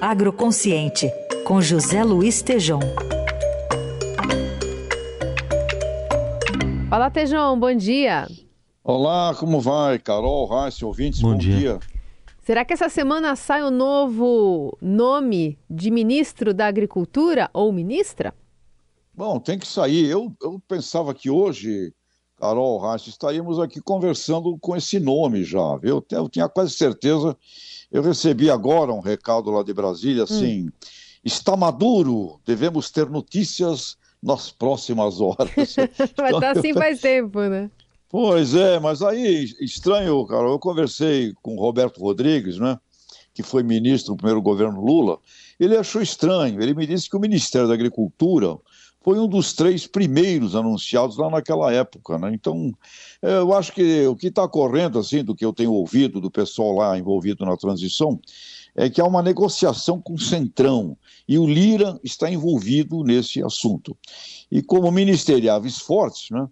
Agroconsciente, com José Luiz Tejom. Fala, Tejão, bom dia. Olá, como vai? Carol, Raíssa, ouvintes, bom, bom dia. dia. Será que essa semana sai o um novo nome de ministro da Agricultura ou ministra? Bom, tem que sair. Eu, eu pensava que hoje, Carol, Raíssa, estaríamos aqui conversando com esse nome já, viu? Eu tinha quase certeza. Eu recebi agora um recado lá de Brasília, assim, hum. está maduro, devemos ter notícias nas próximas horas. Mas então, tá assim faz tempo, né? Pois é, mas aí, estranho, cara, eu conversei com o Roberto Rodrigues, né, que foi ministro do primeiro governo Lula, ele achou estranho, ele me disse que o Ministério da Agricultura foi um dos três primeiros anunciados lá naquela época, né, então é, eu acho que o que está correndo, assim, do que eu tenho ouvido do pessoal lá envolvido na transição, é que há uma negociação com o Centrão e o Lira está envolvido nesse assunto. E como ministeriáveis fortes, né,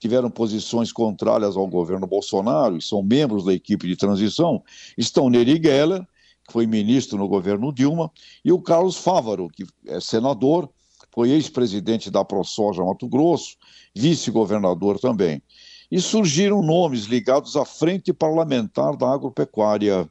tiveram posições contrárias ao governo Bolsonaro e são membros da equipe de transição, estão Neri Geller, que foi ministro no governo Dilma, e o Carlos Fávaro, que é senador, foi ex-presidente da ProSoja Mato Grosso, vice-governador também. E surgiram nomes ligados à frente parlamentar da agropecuária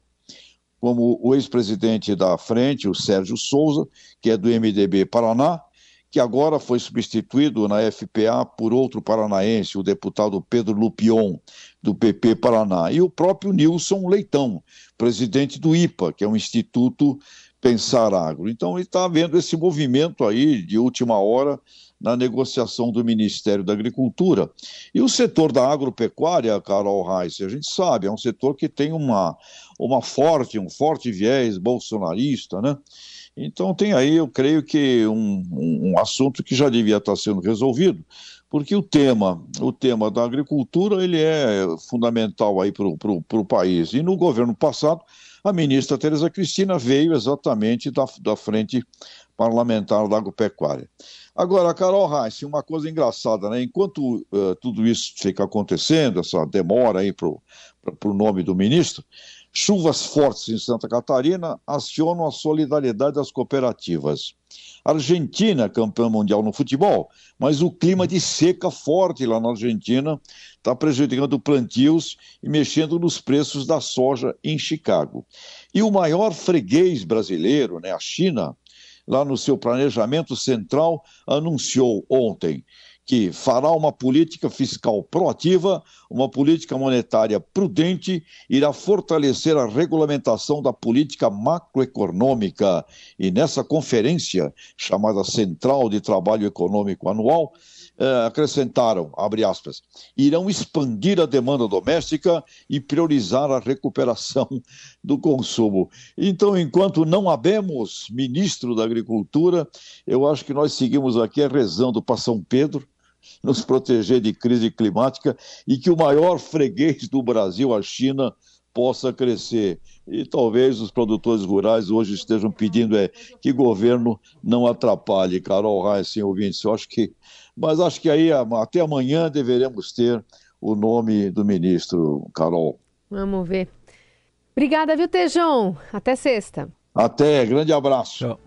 como o ex-presidente da frente, o Sérgio Souza, que é do MDB Paraná, que agora foi substituído na FPA por outro paranaense, o deputado Pedro Lupion, do PP Paraná, e o próprio Nilson Leitão, presidente do IPA, que é um instituto Pensar Agro. Então, está havendo esse movimento aí de última hora na negociação do Ministério da Agricultura. E o setor da agropecuária, Carol Reis, a gente sabe, é um setor que tem uma, uma forte, um forte viés bolsonarista, né? Então tem aí, eu creio que um, um, assunto que já devia estar sendo resolvido, porque o tema, o tema da agricultura, ele é fundamental aí para o país. E no governo passado, a ministra Tereza Cristina veio exatamente da, da frente parlamentar da agropecuária. Agora, Carol Reis, uma coisa engraçada, né? Enquanto uh, tudo isso fica acontecendo, essa demora aí para o nome do ministro, chuvas fortes em Santa Catarina acionam a solidariedade das cooperativas. Argentina, campeã mundial no futebol, mas o clima de seca forte lá na Argentina está prejudicando plantios e mexendo nos preços da soja em Chicago. E o maior freguês brasileiro, né, a China, lá no seu planejamento central, anunciou ontem que fará uma política fiscal proativa, uma política monetária prudente, irá fortalecer a regulamentação da política macroeconômica. E nessa conferência, chamada Central de Trabalho Econômico Anual, eh, acrescentaram, abre aspas, irão expandir a demanda doméstica e priorizar a recuperação do consumo. Então, enquanto não habemos ministro da Agricultura, eu acho que nós seguimos aqui rezando para São Pedro, nos proteger de crise climática e que o maior freguês do Brasil, a China, possa crescer. E talvez os produtores rurais hoje estejam pedindo é, que o governo não atrapalhe. Carol Reis, sem ouvintes, eu acho que mas acho que aí até amanhã deveremos ter o nome do ministro, Carol. Vamos ver. Obrigada, viu, Tejão? Até sexta. Até, grande abraço. Tchau.